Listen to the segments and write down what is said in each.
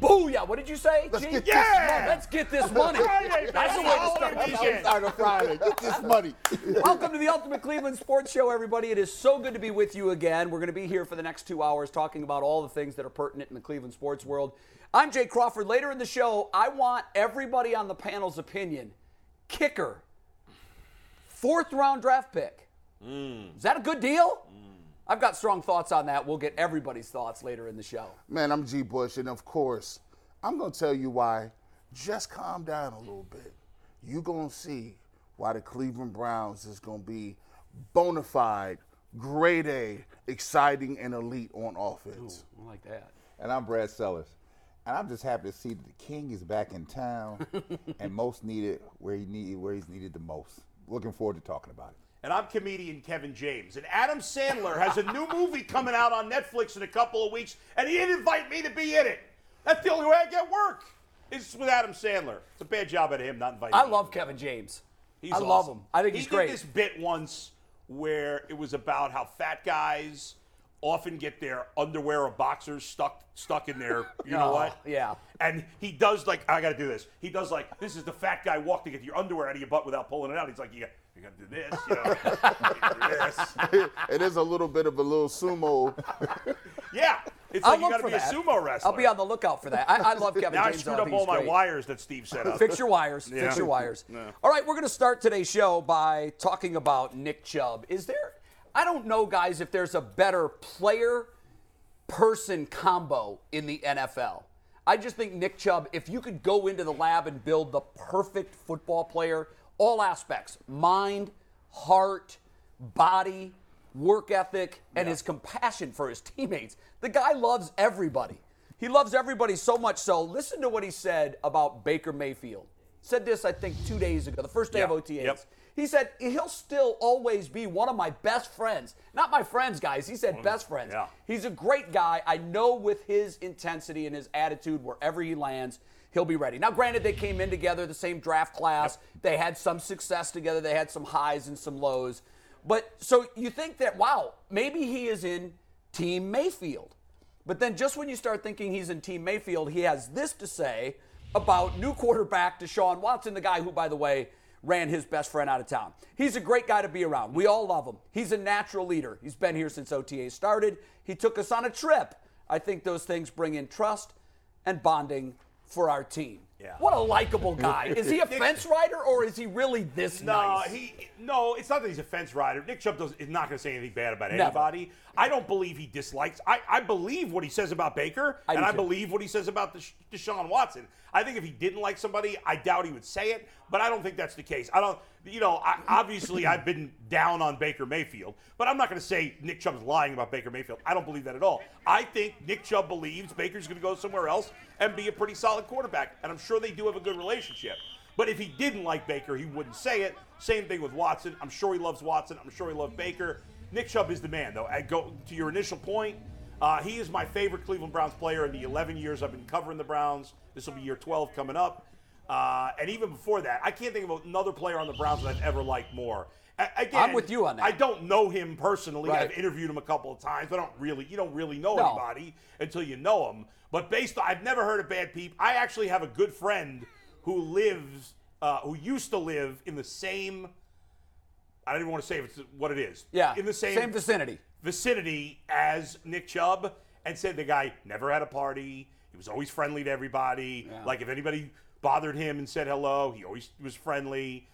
Booyah! What did you say? Let's G? get yeah! this money. Let's get this money. Friday, That's the way to start the weekend. show. Outside Friday. Get this money. Welcome to the Ultimate Cleveland Sports Show, everybody. It is so good to be with you again. We're going to be here for the next two hours talking about all the things that are pertinent in the Cleveland sports world. I'm Jay Crawford. Later in the show, I want everybody on the panel's opinion. Kicker, fourth round draft pick. Hmm. Is that a good deal? Hmm. I've got strong thoughts on that. We'll get everybody's thoughts later in the show. Man, I'm G. Bush, and of course, I'm going to tell you why. Just calm down a little bit. You're going to see why the Cleveland Browns is going to be bona fide, grade A, exciting, and elite on offense. I like that. And I'm Brad Sellers. And I'm just happy to see that the King is back in town and most needed where he needed where he's needed the most. Looking forward to talking about it. And I'm comedian Kevin James. And Adam Sandler has a new movie coming out on Netflix in a couple of weeks, and he didn't invite me to be in it. That's the only way I get work. Is with Adam Sandler. It's a bad job at him not inviting I love Kevin James. He's I love him. I think he he's great. did this bit once where it was about how fat guys often get their underwear or boxers stuck stuck in their you know Oh, what? yeah. And he does like I got to do this. He does like this is the fat guy walk to get your underwear out of your butt without pulling it out. He's like you got you got to do this. You know, do this. it is a little bit of a little sumo. Yeah, it's I'll like you look got to for be a that. sumo wrestler. I'll be on the lookout for that. I, I love Kevin Now I James. screwed though. I up all my great. wires that Steve set up. Fix your wires. Yeah. Fix your wires. All right, we're going to start today's show by talking about Nick Chubb. Is there, I don't know, guys, if there's a better player person combo in the NFL. I just think Nick Chubb, if you could go into the lab and build the perfect football player, all aspects mind, heart, body, work ethic, and his compassion for his teammates. The guy loves everybody. He loves everybody so much so. Listen to what he said about Baker Mayfield. Said this, I think, two days ago, the first day of Yeah. OTAs. Yep. He said he'll still always be one of my best friends. Not my friends, guys. He said best friends. yeah. He's a great guy. I know with his intensity and his attitude, wherever he lands, he'll be ready. Now, granted, they came in together, the same draft class. They had some success together. They had some highs and some lows. But so you think that, wow, maybe he is in Team Mayfield. But then just when you start thinking he's in Team Mayfield, he has this to say about new quarterback Deshaun Watson, the guy who, by the way, ran his best friend out of town. He's a great guy to be around. We all love him. He's a natural leader. He's been here since OTA started. He took us on a trip. I think those things bring in trust and bonding for our team. Yeah. What a likable guy. Is he a fence rider or is he really this No, nice? he no. It's not that he's a fence rider. Nick Chubb does, is not going to say anything bad about Never. anybody. I don't believe he dislikes. I, I believe what he says about Baker, I and I too. believe what he says about Desha- Deshaun Watson. I think if he didn't like somebody, I doubt he would say it. But I don't think that's the case. I don't. You know, I, obviously I've been down on Baker Mayfield, but I'm not going to say Nick Chubb's lying about Baker Mayfield. I don't believe that at all. I think Nick Chubb believes Baker's going to go somewhere else and be a pretty solid quarterback, and I'm sure they do have a good relationship. But if he didn't like Baker, he wouldn't say it. Same thing with Watson. I'm sure he loves Watson. I'm sure he loves Baker. Nick Chubb is the man, though. I go to your initial point. Uh, he is my favorite Cleveland Browns player in the 11 years I've been covering the Browns. This will be year 12 coming up. Uh, and even before that, I can't think of another player on the Browns that I've ever liked more. A- again, I'm with you on that. I don't know him personally. Right. I've interviewed him a couple of times. I don't really, you don't really know No. anybody until you know him. But based on, I've never heard of bad peep. I actually have a good friend who lives, uh, who used to live in the same. I don't even want to say if it's what it is. yeah. in the same, same vicinity. Vicinity as Nick Chubb, and said the guy never had a party. He was always friendly to everybody. Like if anybody bothered him and said hello, he always was friendly.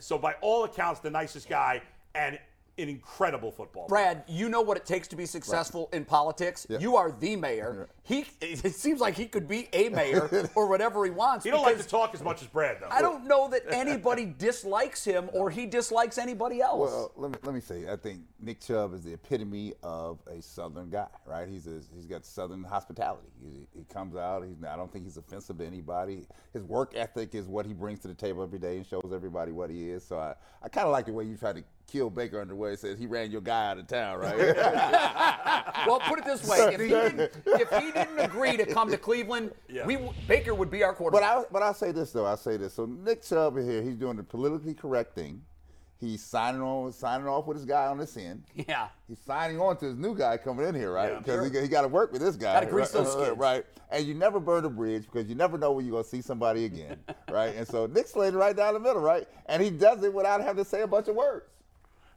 So by all accounts, the nicest guy. And an incredible football. Brad, you know what it takes to be successful in politics. You are the mayor. He it seems like he could be a mayor or whatever he wants. You don't like to talk as much as Brad, though. I don't know that anybody dislikes him or he dislikes anybody else. Well, let me let me say, I think Nick Chubb is the epitome of a Southern guy, right? He's a, he's got Southern hospitality. He, he comes out. He's I don't think he's offensive to anybody. His work ethic is what he brings to the table every day and shows everybody what he is. So I, I kind of like the way you try to kill Baker under where he says he ran your guy out of town, right? well, put it this way: if he didn't, if he didn't agree to come to Cleveland, Yeah. we Baker would be our quarterback. But quarterback. I but I'll say this though. I'll say this. So Nick Chubb here, he's doing the politically correct thing. He's signing on, signing off with his guy on this end. yeah. He's signing on to his new guy coming in here, right? Yeah. Because he, he got to work with this guy. Gotta grease right? those skids. right? And you never burn a bridge because you never know when you're going to see somebody again, right? And so Nick Slater right down the middle, right? And he does it without having to say a bunch of words.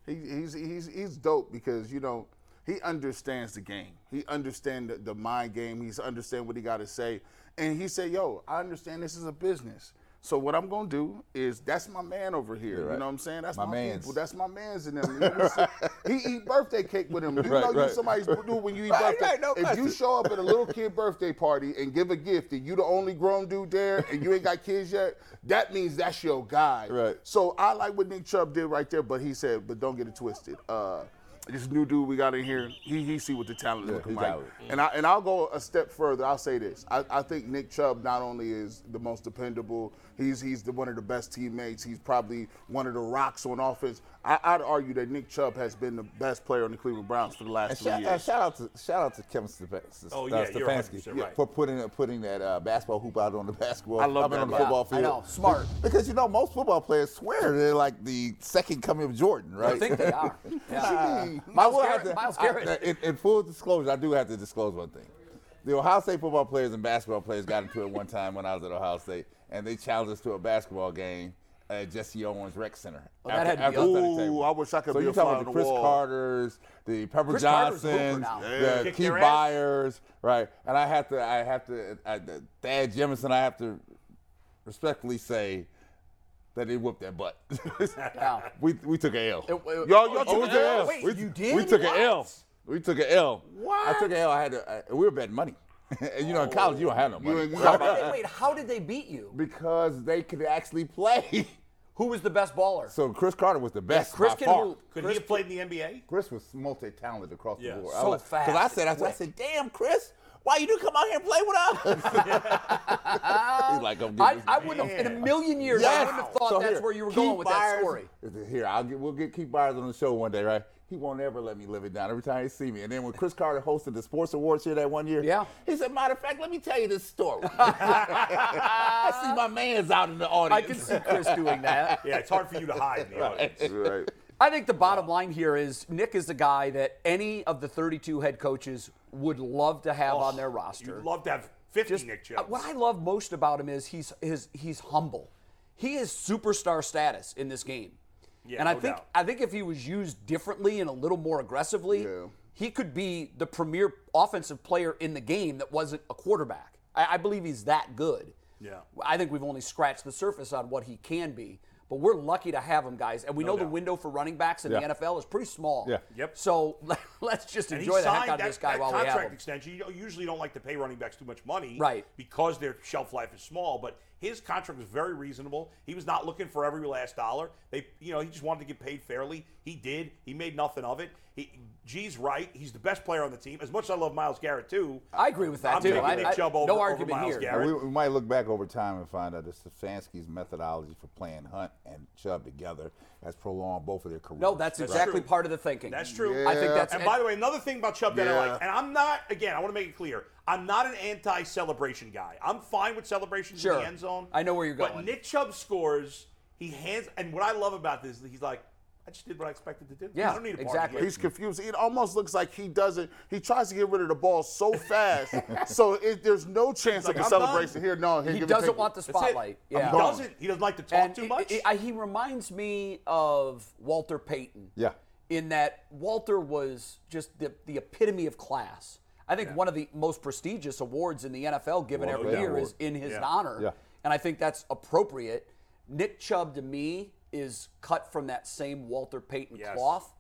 He, he's he's he's dope because you know he understands the game. He understands the, the mind game. He's understand what he got to say, and he said, "Yo, I understand this is a business. So what I'm gonna do is that's my man over here. right. You know what I'm saying? That's My my, mans. people. That's my man's in them. You know what I'm saying? he eat birthday cake with him. You Right, know you right. somebody's do when you eat birthday. no if you show up at a little kid birthday party and give a gift and you the only grown dude there and you ain't got kids yet, that means that's your guy. Right. So I like what Nick Chubb did right there, but he said, but don't get it twisted. Uh, this new dude we got in here, he he see what the talent Yeah, looking like. And I and I'll go a step further. I'll say this. I, I think Nick Chubb not only is the most dependable, he's he's the, one of the best teammates. He's probably one of the rocks on offense. I, I'd argue that Nick Chubb has been the best player on the Cleveland Browns for the last And three shout, uh, years. shout out to shout out to Kevin Stefa- Oh, yeah, you're Stefanski right. for putting putting that uh, basketball hoop out on the basketball. I love mean, that on the guy. football I field. know, smart. Because you know most football players swear they're like the second coming of Jordan, right? I think they are. Yeah. I Myles will have Garrett- Myles I- in, in full disclosure, I do have to disclose one thing. The Ohio State football players and basketball players got into it one time when I was at Ohio State, and they challenged us to a basketball game at Jesse Owens Rec Center. Oh, that had to be Ooh. I wish I could so be you're a talking about the the Chris wall. Carters, the Pepper Cris Carter's a hooper Johnsons, now. the Kick Keith. Byars, right? And I have to, I have to, I, the Thad Jemison, I have to respectfully say that they whooped their butt. Yeah. we we took a L. It- it- Y'all- y'all oh, took you a did? L. Wait, we, you did? We took What? an L. We took an L. What? I took an L. I had to. I, we were betting money. and you know, in college, you don't have no money. How did they, wait, how did they beat you? because they could actually play. Who was the best baller? so Cris Carter was the best Chris by can far. hoop. Could Chris he have played in the NBA? Chris was multi-talented across Yeah. the board. So Because fast. I said, I said, I said, damn, Chris, why you didn't come out here and play with us? He's like, I'm I, getting I wouldn't have, in a million years, I wouldn't have thought So that's here, where you were Keith going with that story. Here, I'll get, we'll get Keith Byars on the show one day, right? He won't ever let me live it down every time he see me. And then when Cris Carter hosted the Sports Awards here that one year, Yeah. he said, matter of fact, let me tell you this story. I see my man's out in the audience. I can see Chris doing that. Yeah, it's hard for you to hide in the audience. Right. I think the bottom line here is Nick is the guy that any of the 32 head coaches would love to have on their roster. You'd love to have 50 Just- Nick uh, Chubbs. what I love most about him is he's his he's humble. He is superstar status in this game. Yeah, and I no think doubt. I think if he was used differently and a little more aggressively, Yeah. he could be the premier offensive player in the game that wasn't a quarterback. I, I believe he's that good. Yeah. I think we've only scratched the surface on what he can be. But we're lucky to have him, guys. And we know the window for running backs in Yeah. the NFL is pretty small. Yeah. Yep. So let's just And enjoy the heck signed out of that, this guy while we have him. contract extension. You don't- usually don't like to pay running backs too much money, Right. Because their shelf life is small. But his contract was very reasonable. He was not looking for every last dollar. They, you know, he just wanted to get paid fairly. He did. He made nothing of it. He, G's right. He's the best player on the team. As much as I love Myles Garrett too, I agree with that I'm too. taking I- Nick I- Chubb no over, over argument Myles here. Garrett. we, we might look back over time and find out that Stefanski's methodology for playing Hunt and Chubb together has prolonged both of their careers. No, that's That's exactly true. part of the thinking. That's true. I think that's And by the way, another thing about Chubb that I like, and I'm not again, I want to make it clear, I'm not an anti-celebration guy. I'm fine with celebrations Sure. in the end zone. I know where you're going. But going. Nick Chubb scores, he hands, and what I love about this, is he's like, I just did what I expected to do. Yeah, I don't need a party exactly. here. He's confused. It almost looks like he doesn't. He tries to get rid of the ball so fast, so it, there's no chance Like, of a I'm celebration done. here. No, he doesn't want the That's it. spotlight. He doesn't. He doesn't like to talk And too much. it- I- he reminds me of Walter Payton. Yeah. In that Walter was just the, the epitome of class. I think one of the most prestigious awards in the NFL given Walter every Payton year Award. is in his Yeah. honor. Yeah. And I think that's appropriate. Nick Chubb to me is cut from that same Walter Payton Yes. cloth.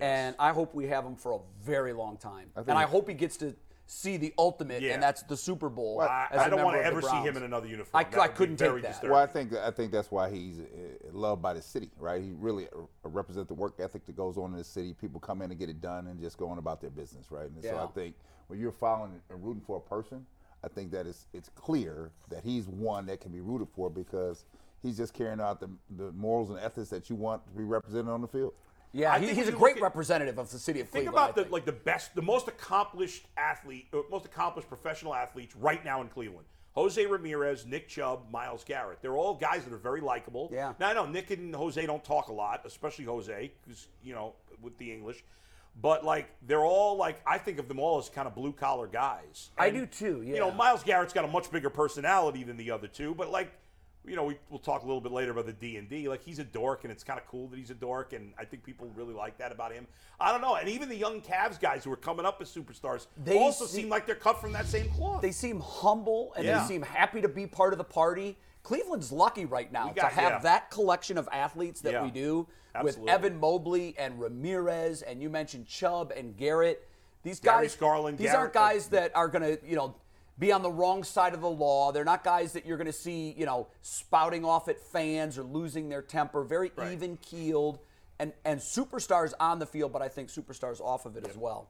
and I hope we have him for a very long time. think and I hope he gets to see the ultimate, Yeah. and that's the Super Bowl. I, as I a don't want to ever see him in another uniform. I- I couldn't take very that. disturbing. Well, I think I think that's why he's uh, loved by the city, right? He really uh, represents the work ethic that goes on in the city. People come in and get it done and just go on about their business, right? And so I think when you're following and rooting for a person, I think that it's it's clear that he's one that can be rooted for because he's just carrying out the, the morals and ethics that you want to be represented on the field. Yeah, he- he's a great at- representative of the city of Think Cleveland. I about the think. like the best, the most accomplished athlete, uh, most accomplished professional athletes right now in Cleveland. Jose Ramirez, Nick Chubb, Myles Garrett. They're all guys that are very likable. Yeah. Now I know Nick and Jose don't talk a lot, especially Jose, because you know with the English. But like they're all like I think of them all as kind of blue collar guys. I do too, Yeah. You know. Myles Garrett's got a much bigger personality than the other two, but like you know, we, we'll talk a little bit later about the D and D. Like he's a dork, and it's kind of cool that he's a dork, and I think people really like that about him. I don't know, and even the young Cavs guys who are coming up as superstars They also see- seem like they're cut from that same cloth. They seem humble and Yeah. they seem happy to be part of the party. Cleveland's lucky right now got- to have yeah. that collection of athletes that Yeah. we do Absolutely. with Evan Mobley and Ramirez, and you mentioned Chubb and Garrett. These guys, Garland, these Garrett, aren't guys that are going to, you know, be on the wrong side of the law. They're not guys that you're going to see, you know, spouting off at fans or losing their temper. Very Right. even keeled and and superstars on the field, but I think superstars off of it as well.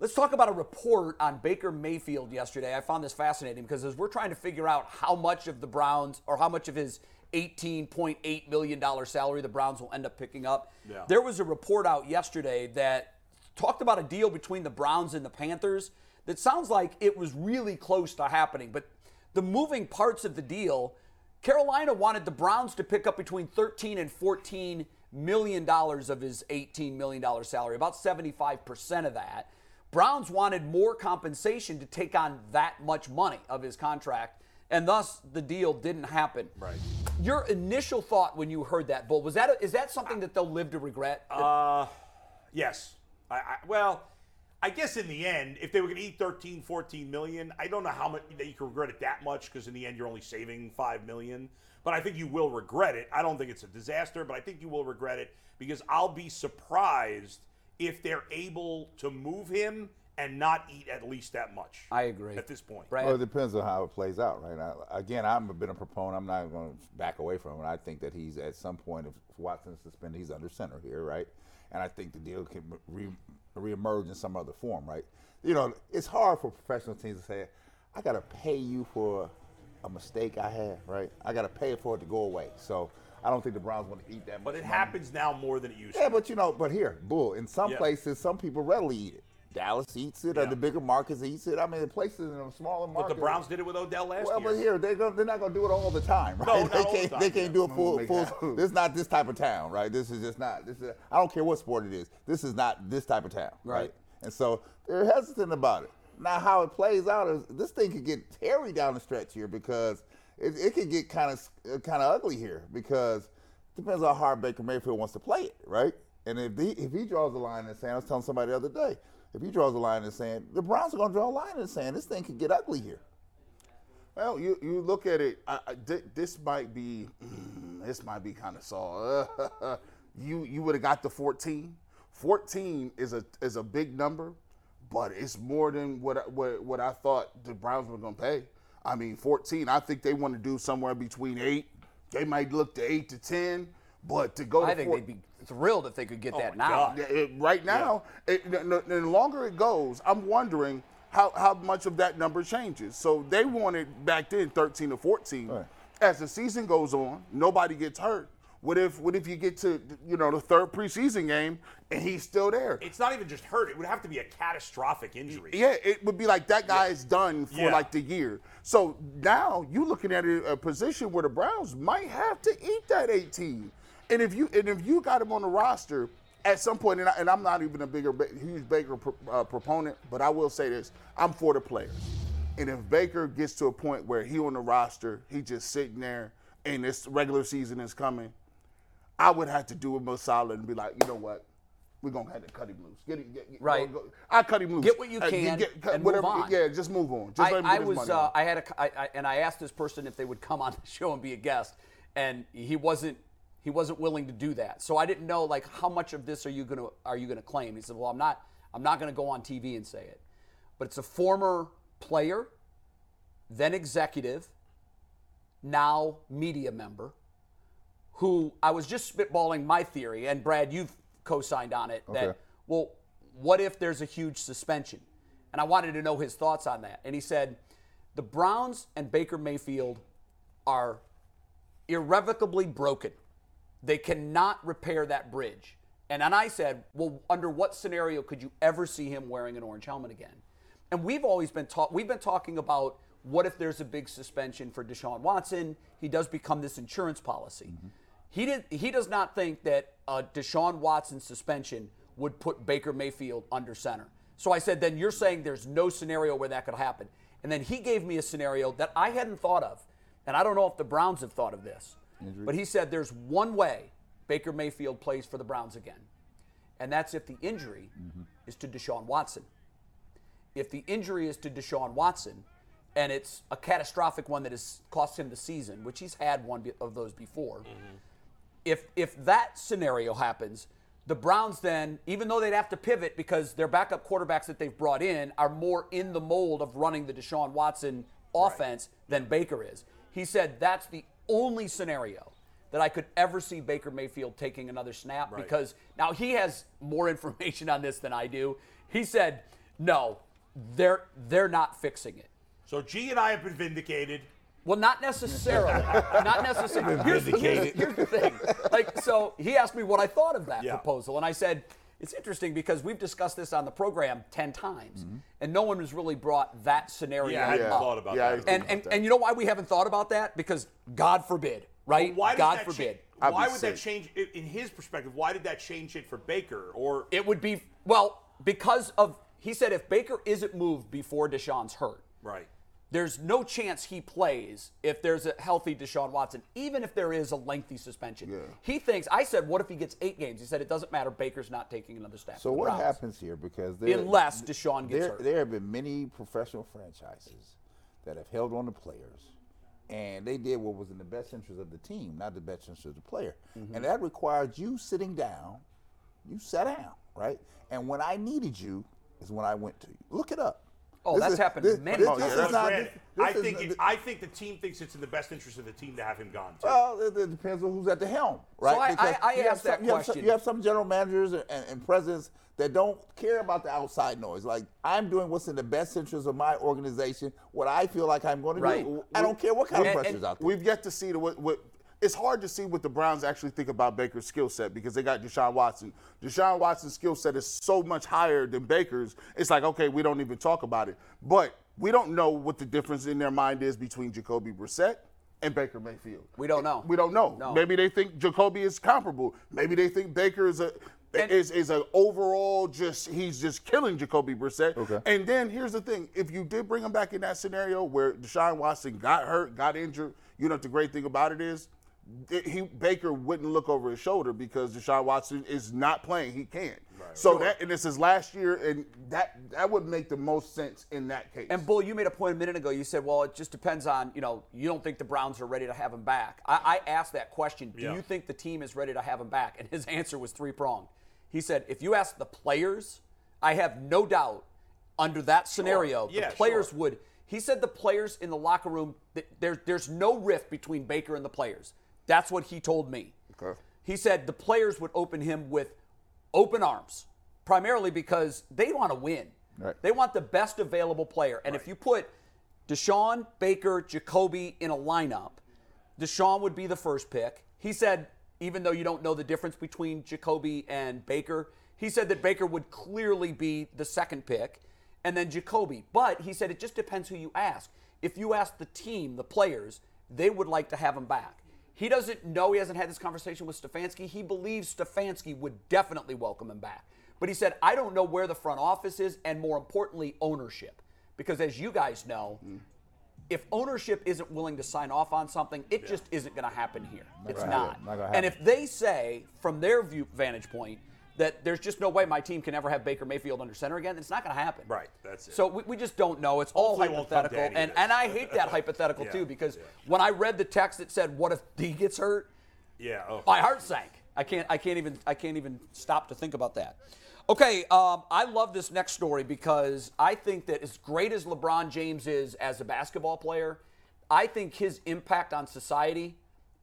Let's talk about a report on Baker Mayfield yesterday. I found this fascinating because as we're trying to figure out how much of the Browns or how much of his $18.8 million salary the Browns will end up picking up, Yeah. there was a report out yesterday that talked about a deal between the Browns and the Panthers that sounds like it was really close to happening. But the moving parts of the deal, Carolina wanted the Browns to pick up between 13 and 14 million dollars of his 18 million dollar salary, about 75% of that. Browns wanted more compensation to take on that much money of his contract, and thus the deal didn't happen. Right. Your initial thought when you heard that, Bull, was that is that something that they'll live to regret? Uh, yes. I, I, well, I guess in the end, if they were going to eat 13, 14 million, I don't know how much that you can regret it that much because in the end you're only saving 5 million. But I think you will regret it. I don't think it's a disaster, but I think you will regret it because I'll be surprised if they're able to move him and not eat at least that much. I agree. At this point. Brad? Well, it depends on how it plays out, right? I, again, I've been a proponent. I'm not going to back away from it. I think that he's at some point, if Watson's suspended, he's under center here, right? And I think the deal can re, reemerge in some other form, right? You know, it's hard for professional teams to say, I got to pay you for a mistake I had, right? I got to pay for it to go away. So I don't think the Browns want to eat that much. But it money. happens now more than it used Yeah, to. Yeah, but you know, but here, bull. In some places, some people readily eat it. Dallas eats it, or the bigger markets eats it. I mean, the places in the smaller markets. But the Browns did it with Odell last Well, year. Well, but here they're gonna, they're not gonna do it all the time, right? No, not they all the can't time, they can't do it full full. This is not this type of town, right? This is just not. This is. I don't care what sport it is. This is not this type of town, right? Right. And so they're hesitant about it. Now, how it plays out is this thing could get hairy down the stretch here because it, it could get kind of kind of ugly here because it depends on how hard Baker Mayfield wants to play it, right? And if he if he draws the line in the sand, I was telling somebody the other day, if he draws the line in the sand, the Browns are going to draw a line in the sand. This thing could get ugly here. Well, you, you look at it. I, I, this might be, mm, this might be kind of soft. you you would have got the 14. 14 is a is a big number, but it's more than what what what I thought the Browns were going to pay. I mean, 14. I think they want to do somewhere between eight. They might look to eight to 10, but to go to I think four- they'd be thrilled if they could get oh that now. It- right now, it, the, the- the longer it goes, I'm wondering how, how much of that number changes. So they wanted back then 13 or 14. Right. As the season goes on, nobody gets hurt. What if what if you get to you know the third preseason game and he's still there? It's not even just hurt. It would have to be a catastrophic injury. Yeah, it would be like that guy is done for Yeah. like the year. So now you're looking at a, a position where the Browns might have to eat that 18. And if you and if you got him on the roster at some point, and, I, and I'm not even a bigger huge Baker pro, uh, proponent, but I will say this: I'm for the players. And if Baker gets to a point where he on the roster, he just sitting there, and this regular season is coming, I would have to do him a solid and be like, you know what? We're gonna have to cut him loose. Get, it- get, get- Right. go- go- I cut him loose. Get what you Uh, can cut- and move on. Yeah, just move on. Just I, let him I get was, uh. I had a, I, I, and I asked this person if they would come on the show and be a guest, and he wasn't, He wasn't willing to do that. So I didn't know like how much of this are you gonna are you gonna claim? He said, Well, I'm not I'm not gonna go on TV and say it. But it's a former player, then executive, now media member, who I was just spitballing my theory, and Brad, you've co-signed on it that Okay. well, what if there's a huge suspension? And I wanted to know his thoughts on that. And he said, the Browns and Baker Mayfield are irrevocably broken. They cannot repair that bridge. And then I said, well, under what scenario could you ever see him wearing an orange helmet again? And we've always been taught, we've been talking about what if there's a big suspension for Deshaun Watson? He does become this insurance policy. Mm-hmm. He did. He does not think that a Deshaun Watson suspension would put Baker Mayfield under center. So I said, then you're saying there's no scenario where that could happen. And then he gave me a scenario that I hadn't thought of, and I don't know if the Browns have thought of this, Mm-hmm. but he said there's one way Baker Mayfield plays for the Browns again, and that's if the injury mm-hmm. is to Deshaun Watson. If the injury is to Deshaun Watson, and it's a catastrophic one that has cost him the season, which he's had one of those before, mm-hmm. if if that scenario happens, the Browns then, even though they'd have to pivot because their backup quarterbacks that they've brought in are more in the mold of running the Deshaun Watson offense than Baker is. He said that's the only scenario that I could ever see Baker Mayfield taking another snap because now he has more information on this than I do. He said, "No, they're they're not fixing it." So G and I have been vindicated. Well, not necessarily. not necessarily. Here's, here's, here's the thing. Like, so he asked me what I thought of that Yeah. proposal, and I said it's interesting because we've discussed this on the program ten times, and no one has really brought that scenario Yeah, I hadn't up. thought about Yeah, that. And and, that. and you know why we haven't thought about that? Because God forbid, right? Why does God that forbid. cha- I'd why would that change, in his perspective? Why did that change it for Baker? Or It would be well because of he said if Baker isn't moved before Deshaun's hurt, right? There's no chance he plays if there's a healthy Deshaun Watson, even if there is a lengthy suspension. Yeah. He thinks, I said, what if he gets eight games? He said, it doesn't matter. Baker's not taking another step. So what Browns. happens here? Because there, Unless Deshaun gets there, hurt. there have been many professional franchises that have held on to players, and they did what was in the best interest of the team, not the best interest of the player. Mm-hmm. And that required you sitting down. You sat down, right? And when I needed you is when I went to you. Look it up. Oh, This that's is- happened this- many this- times. this Oh, yeah, But not- this I is- think it, I think the team thinks it's in the best interest of the team to have him gone. Too. Well, it, it depends on who's at the helm, right? I- I- I you have asked some- that you have some- question. you have some general managers and, and, and presidents that don't care about the outside noise. Like I'm doing what's in the best interest of my organization, what I feel like I'm going to Right. do. I don't care what kind And- of pressure's out there. We've yet to see the what, what. It's hard to see what the Browns actually think about Baker's skill set because they got Deshaun Watson. Deshaun Watson's skill set is so much higher than Baker's. It's like okay, we don't even talk about it. But we don't know what the difference in their mind is between Jacoby Brissett and Baker Mayfield. We don't know. We don't know. No. Maybe they think Jacoby is comparable. Maybe they think Baker is a And- is is a overall just he's just killing Jacoby Brissett. Okay. And then here's the thing: if you did bring him back in that scenario where Deshaun Watson got hurt, got injured, you know what the great thing about it is, th- he Baker wouldn't look over his shoulder because Deshaun Watson is not playing. He can't. So that and this is last year, and that that would make the most sense in that case. And Bull, you made a point a minute ago. You said, "Well, it just depends on you know you don't think the Browns are ready to have him back." I, I asked that question. Do Yeah. you think the team is ready to have him back? And his answer was three pronged. He said, "If you ask the players, I have no doubt under that scenario, Yeah, the players sure. would." He said the players in the locker room, th- there, there's no rift between Baker and the players. That's what he told me. Okay. He said the players would open him with open arms, primarily because they want to win. Right. They want the best available player. And if you put Deshaun, Baker, Jacoby in a lineup, Deshaun would be the first pick. He said, even though you don't know the difference between Jacoby and Baker, he said that Baker would clearly be the second pick and then Jacoby. But he said it just depends who you ask. If you ask the team, the players, they would like to have him back. He doesn't know, he hasn't had this conversation with Stefanski. He believes Stefanski would definitely welcome him back. But he said, I don't know where the front office is, and more importantly, ownership. Because as you guys know, if ownership isn't willing to sign off on something, it just isn't going to happen here. it's gonna not. Not and if they say, from their view vantage point, that there's just no way my team can ever have Baker Mayfield under center again, it's not going to happen. Right, that's it. So we, we just don't know. It's all Hopefully it won't come to hypothetical. And, and I hate that hypothetical Yeah, too because yeah. when I read the text that said, what if D gets hurt? Yeah. Oh. My heart sank. I can't. I can't even. I can't even stop to think about that. Okay, um, I love this next story because I think that as great as LeBron James is as a basketball player, I think his impact on society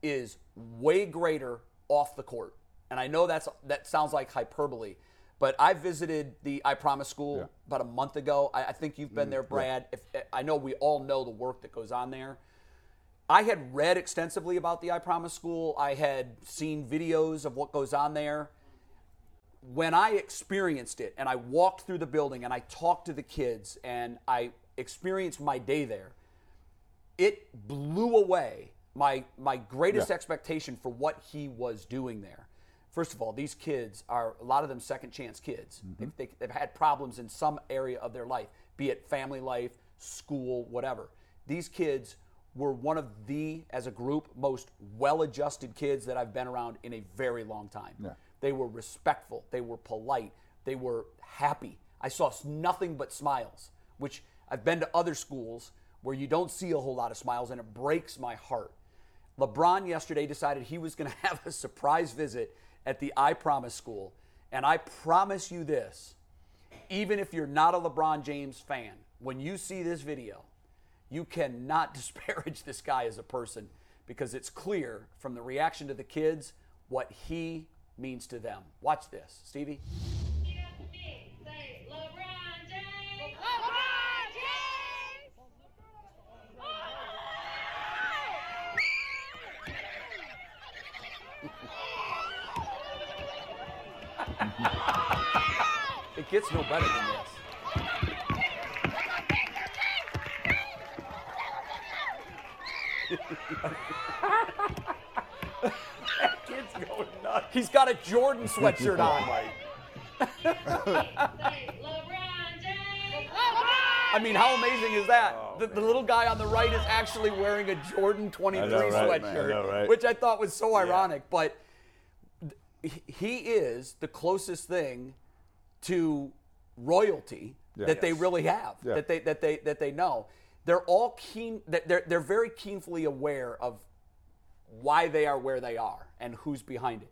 is way greater off the court. And I know that's that sounds like hyperbole, but I visited the I Promise School about a month ago. I, I think you've been mm, there, Brad. If, eh, I know we all know the work that goes on there. I had read extensively about the I Promise School. I had seen videos of what goes on there. When I experienced it and I walked through the building and I talked to the kids and I experienced my day there, it blew away my my greatest Yeah. expectation for what he was doing there. First of all, these kids are a lot of them second chance kids. Mm-hmm. They've, they, they've had problems in some area of their life, be it family life, school, whatever. These kids were one of the, as a group, most well-adjusted kids that I've been around in a very long time. Yeah. They were respectful. They were polite. They were happy. I saw nothing but smiles, which I've been to other schools where you don't see a whole lot of smiles, and it breaks my heart. LeBron yesterday decided he was going to have a surprise visit at the I Promise School. And I promise you this even if you're not a LeBron James fan, when you see this video, you cannot disparage this guy as a person because it's clear from the reaction to the kids what he means to them. Watch this, Stevie. Say LeBron James. LeBron James. It gets no better than this. Kids going nuts. He's got a Jordan sweatshirt on. Say LeBron James. LeBron. I mean, how amazing is that? the, the little guy on the right is actually wearing a Jordan 23 know, right? sweatshirt, I know, right? which I thought was so ironic. But th- he is the closest thing to royalty Yeah. that they really have, Yeah. that they that they that they know. They're all keen. that They're they're very keenly aware of why they are where they are and who's behind it.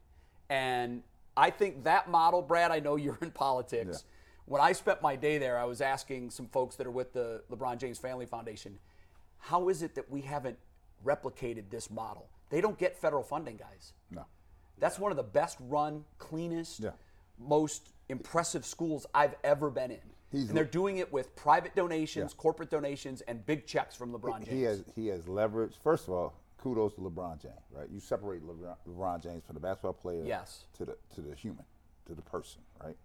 And I think that model, Brad, I know you're in politics. When I spent my day there, I was asking some folks that are with the LeBron James Family Foundation, how is it that we haven't replicated this model? They don't get federal funding, guys. No. That's one of the best run, cleanest, Yeah. most impressive schools I've ever been in. He's and they're doing it with private donations, Yeah. corporate donations, and big checks from LeBron James. He has he has leverage. First of all, kudos to LeBron James, right? You separate LeBron, LeBron James from the basketball player Yes. to the to the human, to the person, right?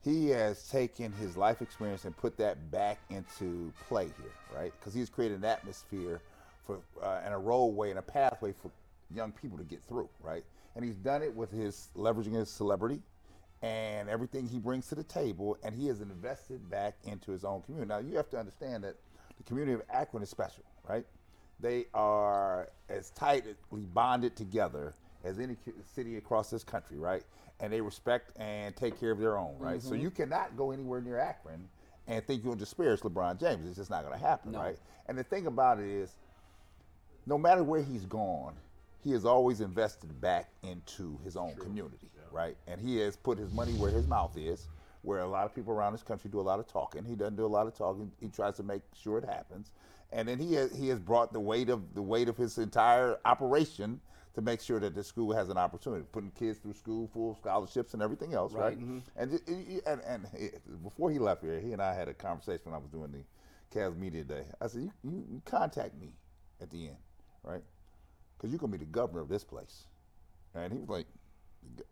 He has taken his life experience and put that back into play here, right? Because he's created an atmosphere for uh, and a roadway and a pathway for young people to get through, right? And he's done it with his leveraging his celebrity and everything he brings to the table, and he has invested back into his own community. Now you have to understand that the community of Akron is special, right? They are as tightly bonded together as any city across this country, right? And they respect and take care of their own, right? So mm-hmm. you cannot go anywhere near Akron and think you'll disparage LeBron James. It's just not going to happen, right? And the thing about it is, no matter where he's gone, he has always invested back into his own community, right? And he has put his money where his mouth is, where a lot of people around this country do a lot of talking. He doesn't do a lot of talking. He tries to make sure it happens. And then he has, he has brought the weight of the weight of his entire operation to make sure that the school has an opportunity, putting kids through school, full scholarships and everything else, right? Mm-hmm. And, ju- and, and he- before he left here, he and I had a conversation when I was doing the Cavs Media Day. I said, you, you, you contact me at the end, right? because you're gonna be the governor of this place. And he was like,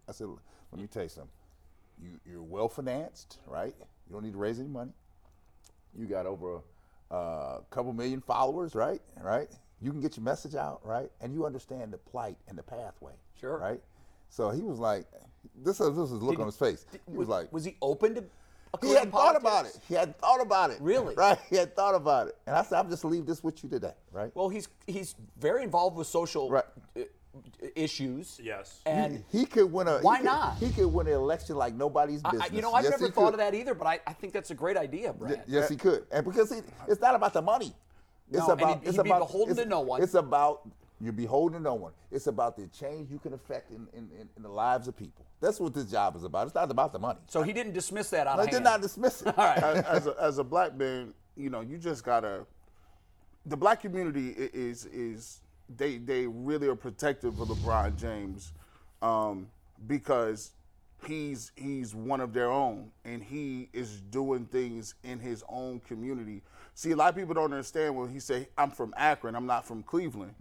I said, let me tell you something. You, you're well financed, right? You don't need to raise any money. You got over a uh, couple million followers, right? Right? You can get your message out, right? And you understand the plight and the pathway, Sure. right? So he was like, this is this is the look Did on his face. did- He was like, was he open to? he had thought about it. He had thought about it. Really? Right? He had thought about it. And I said, I'm just leave this with you today, right? Well, he's he's very involved with social Right. Issues. Yes. And he could win a. Why he could, not? He could win an election like nobody's business. I, you know, I've Yes, never thought could. of that either, but I, I think that's a great idea, Y- Brad. Yes, he could, and because he, it's not about the money. It's No, and about he'd- it's he'd be about beholden it's, to no one. It's about You're beholden to no one. It's about the change you can affect in, in, in, in the lives of people. That's what this job is about. It's not about the money. So he didn't dismiss that out I of did hand. not dismiss it. as, as, a, as a black man, you know, you just gotta. The black community is is they they really are protective of LeBron James, um, because he's he's one of their own, and he is doing things in his own community. See, a lot of people don't understand when he say, "I'm from Akron, I'm not from Cleveland."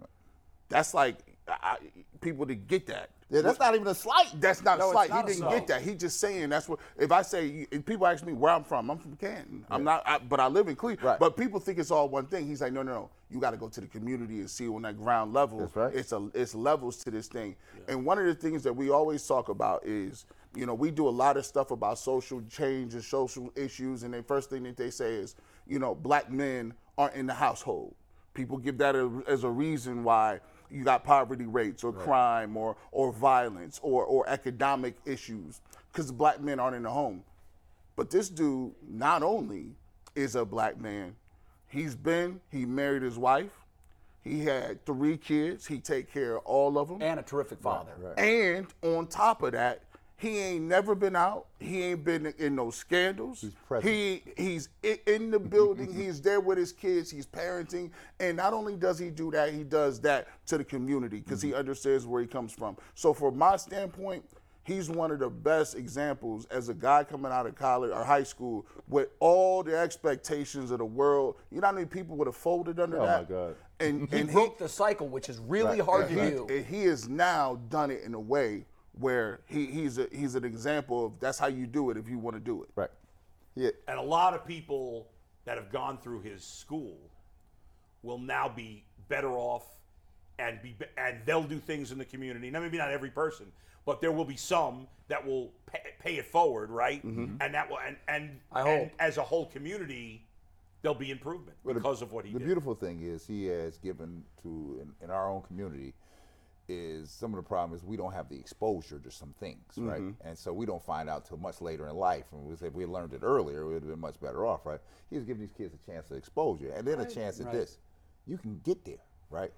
That's like I, people to get that. Yeah, that's not even a slight. That's not No, a slight. not He didn't get that. He just saying that's what. If I say, if people ask me where I'm from, I'm from Canton. I'm not, I, but I live in Cleveland. Right. But people think it's all one thing. He's like, no, no, no. You got to go to the community and see on that ground level. That's right. It's a, it's levels to this thing. And one of the things that we always talk about is, you know, we do a lot of stuff about social change and social issues, and the first thing that they say is, you know, black men aren't in the household. People give that a, as a reason why you got poverty rates or crime or or violence or or economic issues because black men aren't in the home. But this dude not only is a black man, he's been he married his wife, he had three kids, he take care of all of them, and a terrific father. and on top of that, he ain't never been out. He ain't been in no scandals. He's present. He he's in the building. he's there with his kids. He's parenting, and not only does he do that, he does that to the community because he mm-hmm. understands where he comes from. So, from my standpoint, he's one of the best examples as a guy coming out of college or high school with all the expectations of the world. You know how many people would have folded under that? Oh, my? God. And He and broke the cycle, which is really Right, hard right, to right. do. and he has now done it in a way where he, he's a, he's an example of that's how you do it if you want to do it. Right. Yeah. And a lot of people that have gone through his school will now be better off and be and they'll do things in the community. Now maybe not every person, but there will be some that will pay, pay it forward, right? Mm-hmm. And that will and and, I and hope. as a whole community there'll be improvement Well, the- because of what he the did. The beautiful thing is he has given to in, in our own community is some of the problem is we don't have the exposure to some things, right? Mm-hmm. And so we don't find out till much later in life. And we say if we had learned it earlier, we would have been much better off, right? He's giving these kids a chance of exposure and then a chance at right. this. You can get there, right?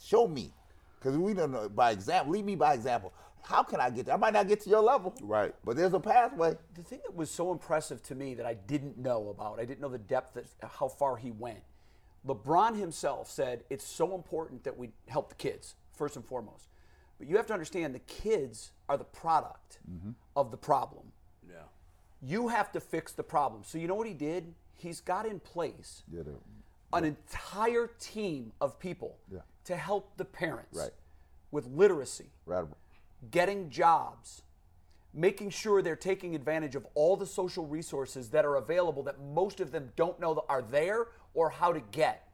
Show me, because we don't know by example. Lead me by example. How can I get there? I might not get to your level, Right. But there's a pathway. the thing that was so impressive to me that I didn't know about, I didn't know the depth of how far he went. LeBron himself said it's so important that we help the kids first and foremost. But you have to understand the kids are the product of the problem. yeah. You have to fix the problem. So you know what he did? He's got in place Yeah, the- an entire team of people Yeah. to help the parents Right. with literacy, right. getting jobs, making sure they're taking advantage of all the social resources that are available that most of them don't know are there or how to get.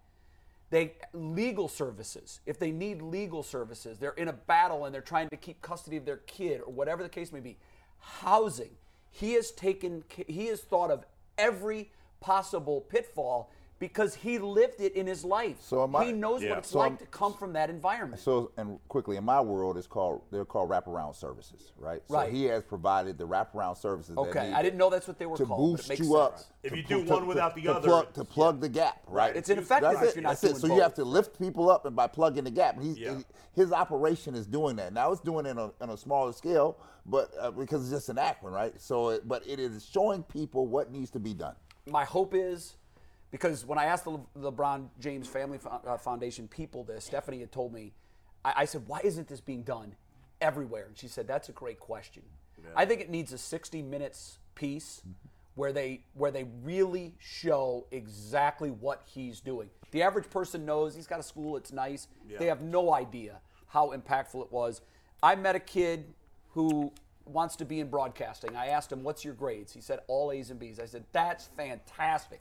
They legal services. If they need legal services, they're in a battle and they're trying to keep custody of their kid or whatever the case may be. Housing. He has taken he has thought of every possible pitfall because he lived it in his life. So am I- he knows Yeah. what it's So like I'm- to come from that environment. So and quickly in my world, it's called they're called wraparound services, right? Right. So he has provided the wraparound services. that Okay, I didn't know that's what they were to called, but it boost makes you sense. up. If to you pu- do to- one without the to other, plug, to plug the gap, right? It's ineffective That's if it. you're not That's doing it. So both. you have to lift people up, and by plugging the gap, he's, Yeah. he- his operation is doing that. Now it's doing it on, on a smaller scale, but uh, because it's just an Akron, right? So, it, but it is showing people what needs to be done. my hope is because when I asked the Le- LeBron James Family Fo- uh, Foundation people this, Stephanie had told me, I, I said, why isn't this being done everywhere? And she said, that's a great question. I think it needs a 60 minutes piece where they where they really show exactly what he's doing. The average person knows he's got a school, it's nice. They have no idea how impactful it was. I met a kid who wants to be in broadcasting. I asked him, "What's your grades?" He said, "All A's and B's." I said, "That's fantastic."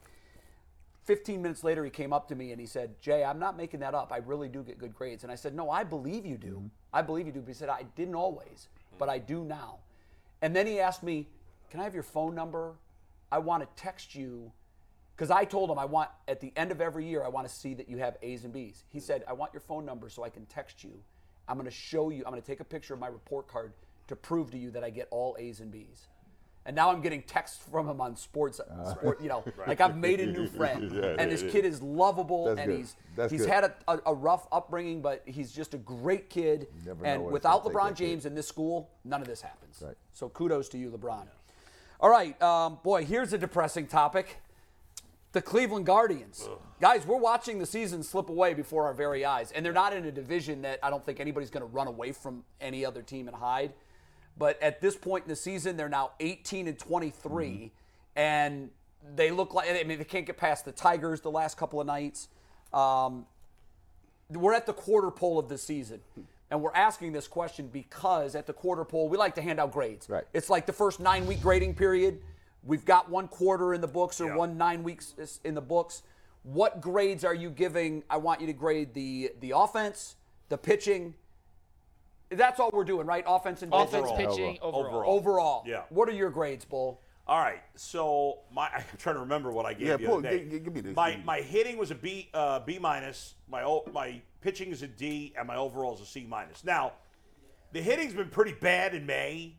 15 minutes later, he came up to me and he said, Jay, I'm not making that up. I really do get good grades. And I said, No, I believe you do. Mm-hmm. I believe you do. But he said, I didn't always, but I do now. And then he asked me, Can I have your phone number? I want to text you. Because I told him I want, at the end of every year, I want to see that you have A's and B's. He said, I want your phone number so I can text you. I'm going to show you, I'm going to take a picture of my report card to prove to you that I get all A's and B's. And now I'm getting texts from him on sports, sport, you know, like I've made a new friend, Yeah, and yeah, this yeah. kid is lovable, That's and good. he's That's he's good. had a, a, a rough upbringing, but he's just a great kid. and without LeBron kid. James in this school, none of this happens. Right. So kudos to you, LeBron. All right, um, boy, here's a depressing topic. The Cleveland Guardians. Guys, we're watching the season slip away before our very eyes. And they're not in a division that I don't think anybody's going to run away from any other team and hide. But at this point in the season, they're now 18 and 23. And they look like, I mean, they can't get past the Tigers the last couple of nights. Um, we're at the quarter pole of the season. And we're asking this question because at the quarter pole, we like to hand out grades. Right. It's like the first nine week grading period. We've got one quarter in the books or Yeah. one nine weeks in the books. What grades are you giving? I want you to grade the the offense, the pitching. That's all we're doing, right? Offense and Offense, overall. pitching, overall. Overall. Overall. Yeah. What are your grades, Bull? All right, so my I'm trying to remember what I gave Yeah, the pull- other day. gi- gi- give me this, My give my hitting was a B uh, B minus. My my pitching is a D, and my overall is a C minus. Now, the hitting's been pretty bad in May,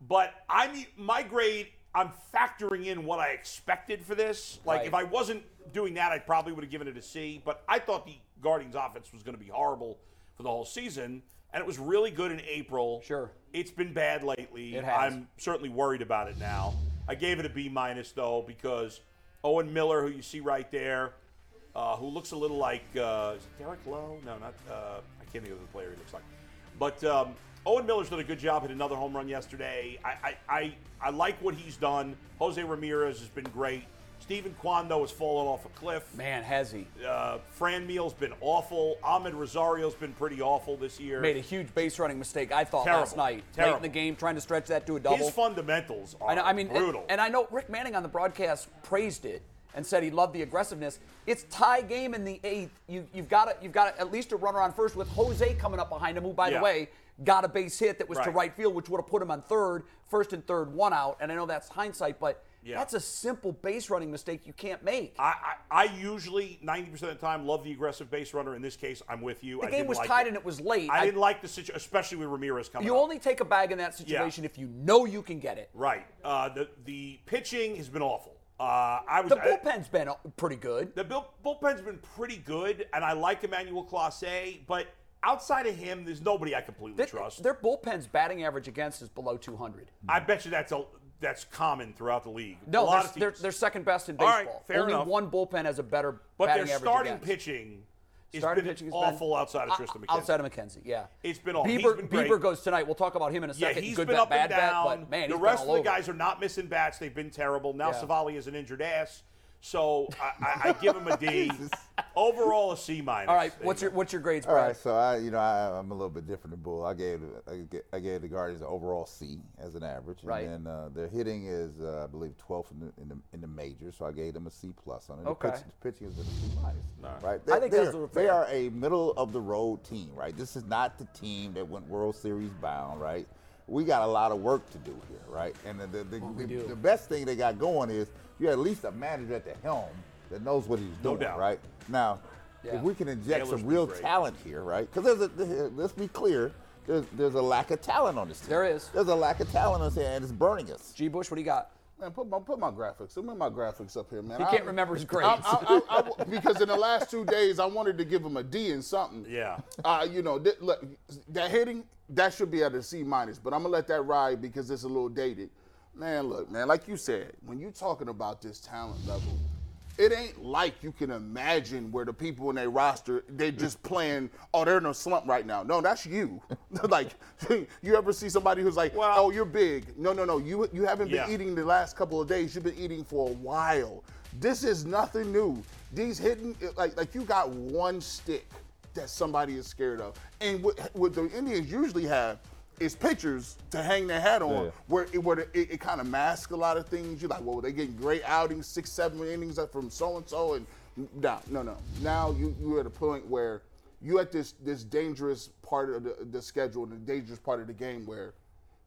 but I'm my grade. I'm factoring in what I expected for this. Like Right. if I wasn't doing that, I probably would have given it a C. But I thought the Guardians' offense was going to be horrible for the whole season, and it was really good in April. Sure. It's been bad lately. It has. I'm certainly worried about it now. I gave it a B minus though because Owen Miller, who you see right there, uh, who looks a little like uh, is it Derek Lowe? No, not. Uh, I can't think of the player he looks like. But um, Owen Miller's done a good job. Hit another home run yesterday. I, I, I, I like what he's done. Jose Ramirez has been great. Steven Kwan has fallen off a cliff. Man, has he Uh, Franmil's been awful. Amed Rosario's been pretty awful this year. made a huge base running mistake? I thought Terrible. last night, late in the game, trying to stretch that to a double. His fundamentals are I, know, I mean, and- brutal. And, I know Rick Manning on the broadcast praised it and said he loved the aggressiveness. It's tie game in the eighth. You, you've got to, you've got at least a runner on first with Jose coming up behind him, who, by Yeah. the way, got a base hit that was to Right. right field, which would have put him on third, first and third, one out. And I know that's hindsight, but Yeah. that's a simple base running mistake you can't make. I, I, I usually 90% of the time love the aggressive base runner. In this case, I'm with you. the I game was like tied it. and it was late. I, I- didn't like the situation, especially with Ramirez coming. you up. only take a bag in that situation if you know you can get it. right. Uh, the the pitching has been awful. Uh, I was The bullpen's been pretty good. the bull, bullpen's been pretty good, and I like Emmanuel Clase, but outside of him, there's nobody I completely trust. their bullpen's batting average against is below 200. I bet you that's a that's common throughout the league. a No, lot they're, they're, they're second best in baseball. right, fair Only enough. one bullpen has a better but batting their starting against. pitching has Starting been pitching has been- awful outside of Triston McKenzie. Outside of McKenzie, yeah. It's been all- Bieber, been. Bieber goes tonight. We'll talk about him in a second. Yeah, he's Good been bet, up and down. bet, but man, the rest of the over. guys are not missing bats. They've been terrible. Now Yeah. Civale is an injured ass, so I, I, I give him a D. Overall, a C minus. All right, what's your go. what's your grades, All Brad? right, so I, you know, I, I'm a little bit different than Bull. I gave, I gave, the Guardians an overall C as an average, Right. and then uh, their hitting is, uh, I believe, 12th in the, in the in the majors, so I gave them a C plus on it. Okay. The pitch, the pitching has been a C minus, right? I think they, that's are- a they are a middle of the road team, right? This is not the team that went World Series bound, right? We got a lot of work to do here, right? And the the, the, the, the best thing they got going is you have at least a manager at the helm that knows what he's No doing, doubt. right? Now, Yeah. if we can inject Taylor's some real great. talent here, right? Because there's a let's be clear, there's there's a lack of talent on this team. There is. There's a lack of talent on this team, and it's burning us. G. Bush, what do you got? Man, put my put my graphics. Put my graphics up here, man. He I- can't remember his grades. I- I- because in the last two days, I wanted to give him a D in something. Yeah. Uh, you know, th- look, that hitting that should be at a C minus, but I'm gonna let that ride because it's a little dated. Man, look, man, like you said, when you're talking about this talent level, it ain't like you can imagine where the people in their roster they just playing. Oh, they're in a slump right now. No, that's you. like, you ever see somebody who's like, Well- oh, you're big. No, no, no. You you haven't been Yeah. eating the last couple of days. You've been eating for a while. This is nothing new. These hidden like like you got one stick that somebody is scared of, and what, what the Indians usually have is pictures to hang their hat on, Yeah. where it, where it, it kind of masks a lot of things. You're like, well, they getting great outings, six, seven innings from so and so, and no, no, no. Now you you're at a point where you at this this dangerous part of the, the schedule, the dangerous part of the game where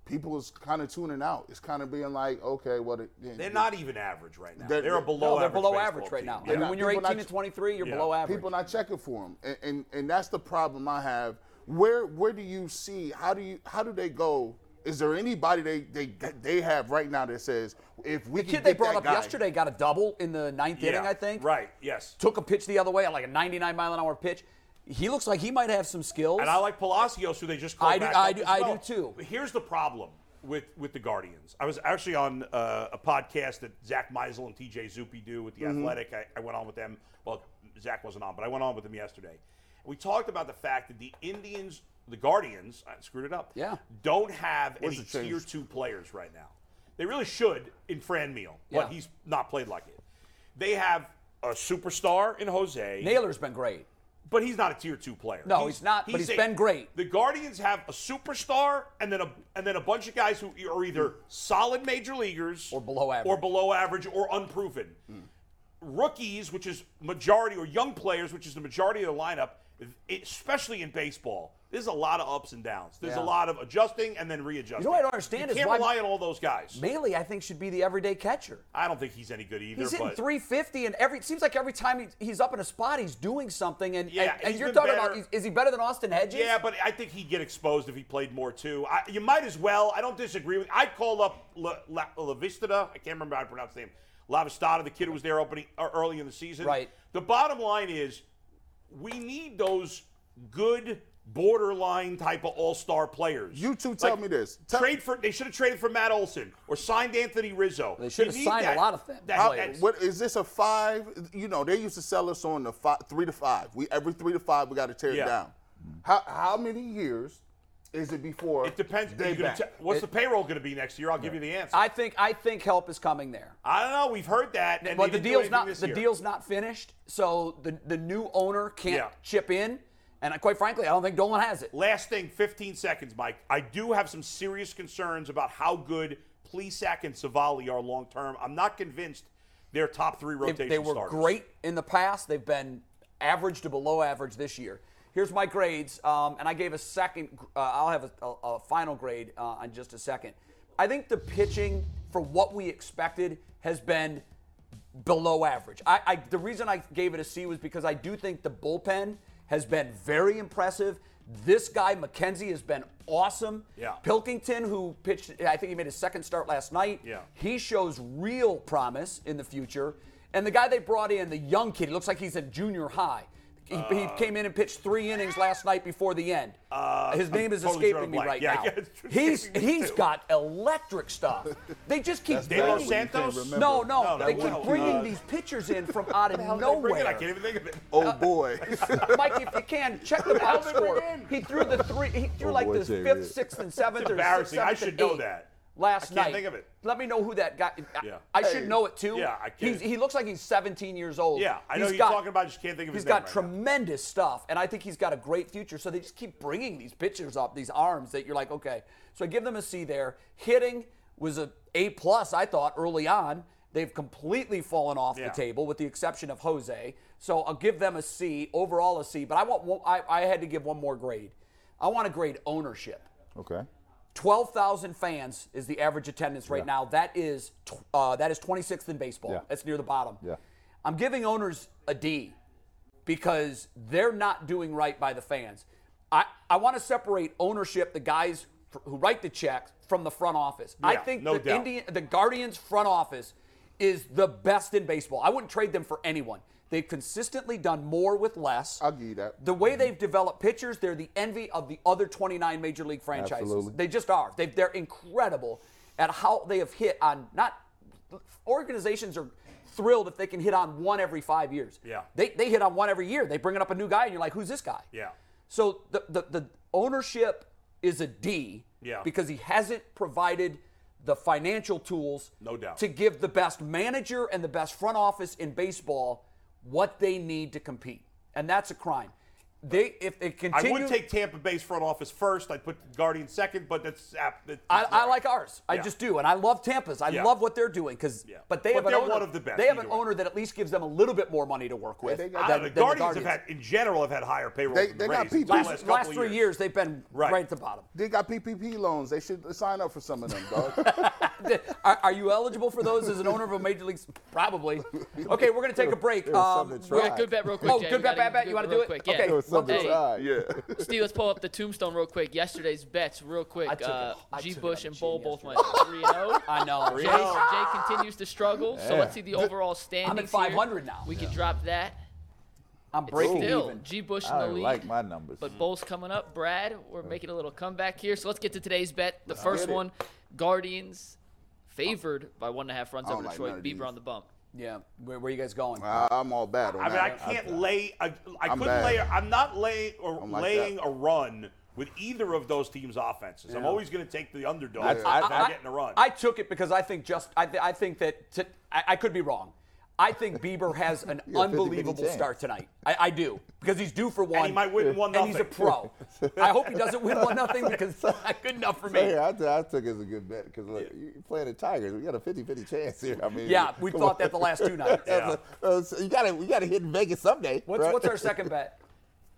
people is kind of tuning out. It's kind of being like, okay, what? It, They're not even average right now. They're- They're, a below No, they're average. below baseball average right team. now. Yeah. I mean, when you're 18 not- and 23, you're Yeah. below average. people not checking for them, and, and and that's the problem I have. Where where do you see how do you how do they go Is there anybody they they they have right now that says if we The kid they brought up guy, yesterday got a double in the ninth inning, I think. Right. Yes. Took a pitch the other way, like a 99 mile an hour pitch. He looks like he might have some skills. And I like Palacios, who they just called I do- back I do- as I do too. But here's the problem with with the Guardians. I was actually on uh, a podcast that Zach Meisel and TJ Zuppe do with the Mm-hmm. Athletic. I, I went on with them. Well, Zach wasn't on, but I went on with them yesterday. We talked about the fact that the Indians, the Guardians, I screwed it up. Yeah. Don't have What's any tier two players right now. They really should in Franmil, but Yeah. he's not played like it. They have a superstar in Jose. Naylor's been great. But he's not a tier two player. No, he's not, but he's been great. The Guardians have a superstar and then a and then a bunch of guys who are either solid major leaguers Or below average. or below average or unproven. Hmm. Rookies, which is majority, or young players, which is the majority of the lineup, especially in baseball. There's a lot of ups and downs. There's Yeah. a lot of adjusting and then readjusting. You know what I don't understand You is can't why- rely on all those guys. Maile, I think, should be the everyday catcher. I don't think he's any good either. He's hitting but 350, and every it seems like every time he, he's up in a spot, he's doing something. And, Yeah, and, and you're talking better. about, is- he better than Austin Hedges? Yeah, but I think he'd get exposed if he played more too. I, you might as well. I don't disagree with. I'd call up La, La, La. I can't remember how to pronounce his name. La Vistata, the kid who was there opening uh, early in the season. Right. The bottom line is, we need those good borderline type of all-star players. You two tell Like, me this. Tell- trade for. They should have traded for Matt Olson or signed Anthony Rizzo. They should have need signed a lot of them that- players. that's- What is this a five? You know, they used to sell us on the five, three to five. We every three to five we got to tear Yeah. it down. How how many years is it before? It depends. They You're back? te- what's the payroll going to be next year? I'll give you the answer. I think I think help is coming there. I don't know. We've heard that. And but the deal's not the year. deal's not finished, so the the new owner can't Yeah. chip in. And quite frankly, I don't think Dolan has it. Last thing, 15 seconds, Mike. I do have some serious concerns about how good Plesac and Civale are long term. I'm not convinced they're top three They, rotation they were starters. great in the past. They've been average to below average this year. Here's my grades, um, and I gave a second. Uh, I'll have a, a, a final grade uh, in just a second. I think the pitching for what we expected has been below average. I, I the reason I gave it a C was because I do think the bullpen has been very impressive. This guy McKenzie has been awesome. Yeah. Pilkington, who pitched, I think he made his second start last night. Yeah. He shows real promise in the future. And the guy they brought in, the young kid, he looks like he's in junior high. He, he Uh, came in and pitched three innings last night before the end. His name is totally escaping me right Yeah, now. yeah, it's he's escaping me he's too. got electric stuff. They just keep De Los bringing, Santos? remember. no, no, No, they keep was- bringing uh, these pitchers in from out of How did they? I nowhere. can't even think of it. oh boy. Mike, if you can, check the box score. He threw the three. He threw Oh, like boy, the fifth, Reed. sixth, and seventh. It's or sixth, embarrassing. I should know that. Last I can't night. think of it. Let me know who that guy. I- Yeah. I should know it too. Yeah, I can't. He's, he looks like he's 17 years old. Yeah, I know He's got- you're talking about. I just can't think of He's his got name right now. tremendous stuff, and I think he's got a great future. So they just keep bringing these pitchers up, these arms that you're like, okay. So I give them a C there. Hitting was a A plus, I thought, early on. They've completely fallen off Yeah. the table, with the exception of Jose. So I'll give them a C, overall a C. But I want, I, I had to give one more grade. I want to grade ownership. Okay. 12,000 fans is the average attendance right Yeah. now. That is uh, that is 26th in baseball. Yeah. That's near the bottom. Yeah. I'm giving owners a D because they're not doing right by the fans. I, I want to separate ownership, the guys who write the checks, from the front office. I think no the. Indian, the Guardians front office is the best in baseball. I wouldn't trade them for anyone. They've consistently done more with less. I'll give you that. The way mm-hmm. they've developed pitchers, they're the envy of the other 29 major league franchises. Absolutely. They just are. They, they're incredible at how they have hit on not organizations are thrilled if they can hit on one every five years. Yeah. They, they hit on one every year. They bring it up a new guy and you're like, who's this guy? Yeah. So the, the, the ownership is a D Yeah. because he hasn't provided the financial tools No doubt. to give the best manager and the best front office in baseball what they need to compete. And that's a crime. They if they continue. I would take Tampa Bay's front office first. I'd put Guardian second, but that's. ap- that's I, I like ours. I Yeah. just do, and I love Tampa's. I Yeah. love what they're doing because, Yeah. but they But have an they're owner. one of the best They have an way. owner that at least gives them a little bit more money to work with. they got- than- the than the Guardians have had, in general, have had higher payroll. They- than they the got Rays people- the last, last three years. they've been Right. right. at the bottom. They got PPP loans. They should sign up for some of them, dog. are, are you eligible for those as an owner of a major league? Probably. Okay, we're gonna take a break. Um, something to we're- try. Yeah, good bet, real quick. Oh, good bet, bad bet. You want to do it? Okay. It was something Hey. to. Yeah. Steve, let's pull up the tombstone real quick. Yesterday's bets, real quick. I took it- uh, I G. took it Bush on and Bull chin both went yesterday. 3 0. I know. Jay, Jay continues to struggle. So let's see the overall standings. I'm at here. 500 now. We can drop that. I'm breaking Still, even. G. Bush in I the don't lead. like my numbers. But Bull's coming up. Brad, we're making a little comeback here. So let's get to today's bet. The first get it. one Guardians favored by one and a half runs I over don't like Detroit. none of these. Bieber on the bump. Yeah. Where, where you guys going? I, I'm all bad on I mean, that. I can't lay. I, I couldn't bad. lay. I'm not laying or I'm like laying that. a run with either of those teams' offenses. I'm always going to take the underdog. I- if I- I'm I- getting a run. I took it because I think just I, th- I think that I could be wrong. I think Bieber has an got a 50-50 unbelievable start tonight. I, I do because he's due for one. he might win one And he's a pro. I hope he doesn't win one nothing because it's not good enough for So me. here, I, t- I took it as a good bet because look, you're playing the Tigers. We got a 50-50 chance here. I mean, Yeah, we thought on. that the last two nights. That's a- uh, so you got to we got to hit Vegas someday. What's right? what's our second bet?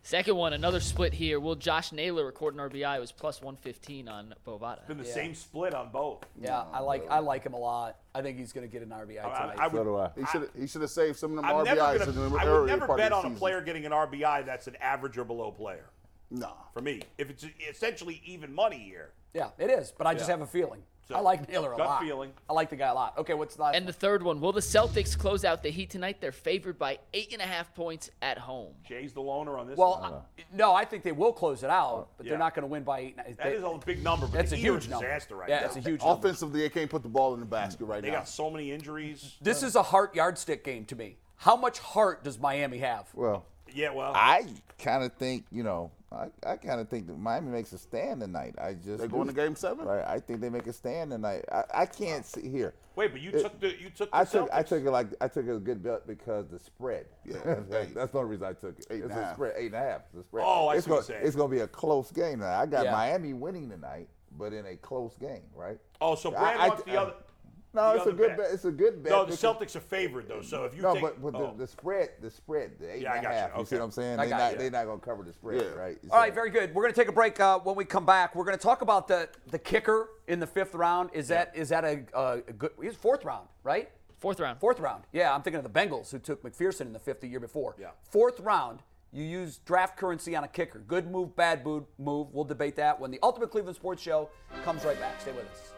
Second one, another split here. Will Josh Naylor record an RBI? It was plus 115 on Bovada. been the same split on both. Yeah, I like I like him a lot. I think he's going to get an RBI I, tonight. I would. So do I. He should he should have saved some of them I'm never RBIs gonna, in the I would never part bet on the a player getting an RBI that's an average or below player. Nah. For me, if it's essentially even money here, yeah, it is, but I just Yeah. have a feeling. So, I like Naylor a gut lot. feeling. I like the guy a lot. Okay, what's the last And the third one, will the Celtics close out the Heat tonight? They're favored by eight and a half points at home. Jay's the loner on this. Well, one. I- no, I think they will close it out, but Yeah. they're not going to win by eight. that they- is a big number. But That's the a Heat are huge number. disaster right yeah, now. it's a huge number. Offensively, they can't put the ball in the basket right now. They now. got so many injuries. This is a heart yardstick game to me. How much heart does Miami have? Well, Yeah, well, I kind of think you know, I, I kind of think that Miami makes a stand tonight. I just they're going to game seven? Right, I think they make a stand tonight. I, I can't see here. wait, but you It- took the you took the I took I took it like I took it a good bet because the spread. Yeah, That- that's the only reason I took it. Eight it's a a half. spread, eight and a half. The spread. Oh, I it's see gonna, you're saying. It's going to be a close game. Now I got Yeah. Miami winning tonight, but in a close game, right? Oh, so Brad I- I- wants the other. No, it's a good bet. It's a good bet. No, the Celtics are favored though. So if you No, take, but, but oh. the, the spread, the spread, the eight Yeah, and a got you. half. You see what I'm saying? They're not they not gonna cover the spread, Yeah. right? All right, very good. We're going to take a break. Uh, when we come back, we're going to talk about the the kicker in the fifth round. Is that is that a, a, a good? He's fourth round, right? Fourth round. Fourth round. Yeah, I'm thinking of the Bengals who took McPherson in the fifth the year before. Yeah. Fourth round. You use draft currency on a kicker. Good move, bad move. We'll debate that when the Ultimate Cleveland Sports Show comes right back. Stay with us.